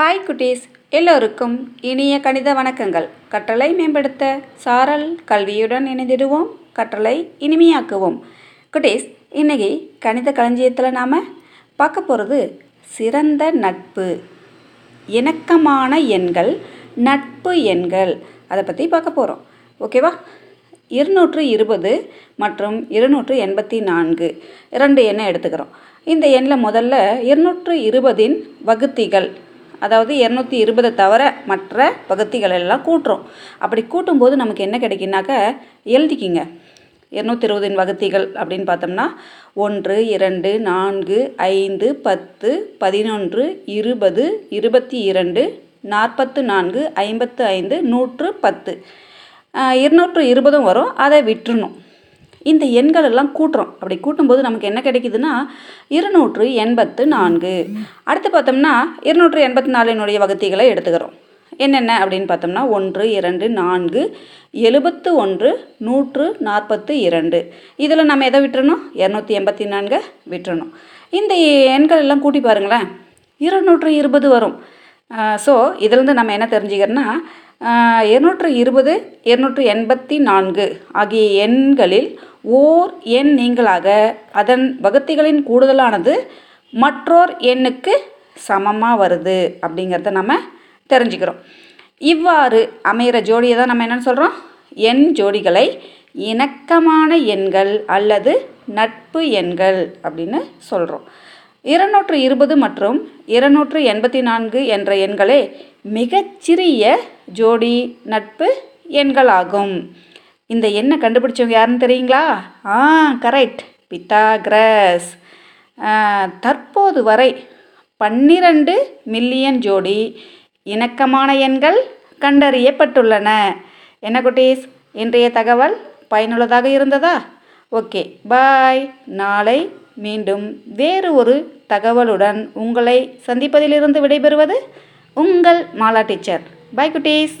Hi குட்டீஸ். எல்லோருக்கும் இனிய கணித வணக்கங்கள். கற்றலை மேம்படுத்த சாரல் கல்வியுடன் இணைந்திடுவோம். கற்றலை இனிமையாக்குவோம். குட்டீஸ் இன்னைக்கு கணித களஞ்சியத்தில் நாம் பார்க்க போகிறது சிறந்த நட்பு. இணக்கமான எண்கள் நட்பு எண்கள். அதை பற்றி பார்க்க போகிறோம் ஓகேவா இருநூற்று இருபது மற்றும் இருநூற்று எண்பத்தி நான்கு. இரண்டு எண்ணை எடுத்துக்கிறோம். இந்த எண்ணில் முதல்ல இருநூற்று இருபதின் வகுத்திகள். அதாவது இரநூத்தி இருபதை தவிர மற்ற வகுத்திகள் எல்லாம் கூட்டுறோம். அப்படி கூட்டும்போது நமக்கு என்ன கிடைக்குனாக்க எழுதிக்கிங்க. இருநூத்தி இருபதின் வகுத்திகள் அப்படின்னு பார்த்தோம்னா ஒன்று இரண்டு நான்கு ஐந்து பத்து பதினொன்று இருபது இருபத்தி இரண்டு நாற்பத்து நான்கு ஐம்பத்து ஐந்து நூற்று பத்து. இருநூற்று இருபதும் வரும். அதை விட்டுறணும். இந்த எண்கள் எல்லாம் கூட்டுறோம். அப்படி கூட்டும்போது நமக்கு என்ன கிடைக்குதுன்னா இருநூற்று எண்பத்து நான்கு. அடுத்து பார்த்தோம்னா இருநூற்று எண்பத்தி நாலினுடைய வகுத்திகளை எடுத்துக்கிறோம். என்னென்ன அப்படின்னு பார்த்தோம்னா ஒன்று இரண்டு நான்கு எழுபத்து ஒன்று நூற்று நாற்பத்து இரண்டு. இதில் நம்ம எதை விட்டுறணும்? இரநூத்தி எண்பத்தி நான்கை விட்டுறணும். இந்த எண்கள் எல்லாம் கூட்டி பாருங்களேன். இருநூற்று இருபது வரும். ஸோ இதிலேருந்து நம்ம என்ன தெரிஞ்சுக்கிறோன்னா இருநூற்று இருபது இருநூற்று எண்பத்தி நான்கு ஆகிய எண்களில் ஓர் எண் நீங்களாக. அதன் வகுத்திகளின் கூடுதலானது மற்றோர் எண்ணுக்கு சமமாக வருது அப்படிங்கிறத நம்ம தெரிஞ்சுக்கிறோம். இவ்வாறு அமைகிற ஜோடியை தான் நம்ம என்னென்னு சொல்கிறோம் எண் ஜோடிகளை இணக்கமான எண்கள் அல்லது நட்பு எண்கள் அப்படின்னு சொல்கிறோம் இருநூற்று இருபது மற்றும் இருநூற்று எண்பத்தி நான்கு என்ற எண்களே மிகச்சிறிய ஜோடி நட்பு எண்களாகும். இந்த எண்ணை கண்டுபிடிச்சவங்க யாருன்னு தெரியுங்களா? ஆ கரெக்ட் பித்தாகிரஸ். தற்போது வரை பன்னிரண்டு மில்லியன் ஜோடி இணக்கமான எண்கள் கண்டறியப்பட்டுள்ளன. என்ன குட்டீஸ்? இன்றைய தகவல் பயனுள்ளதாக இருந்ததா? Okay bye. நாளை மீண்டும் வேறு ஒரு தகவலுடன் உங்களை சந்திப்பதிலிருந்து விடைபெறுவது உங்கள் மாலா டீச்சர். பாய் குட்டீஸ்.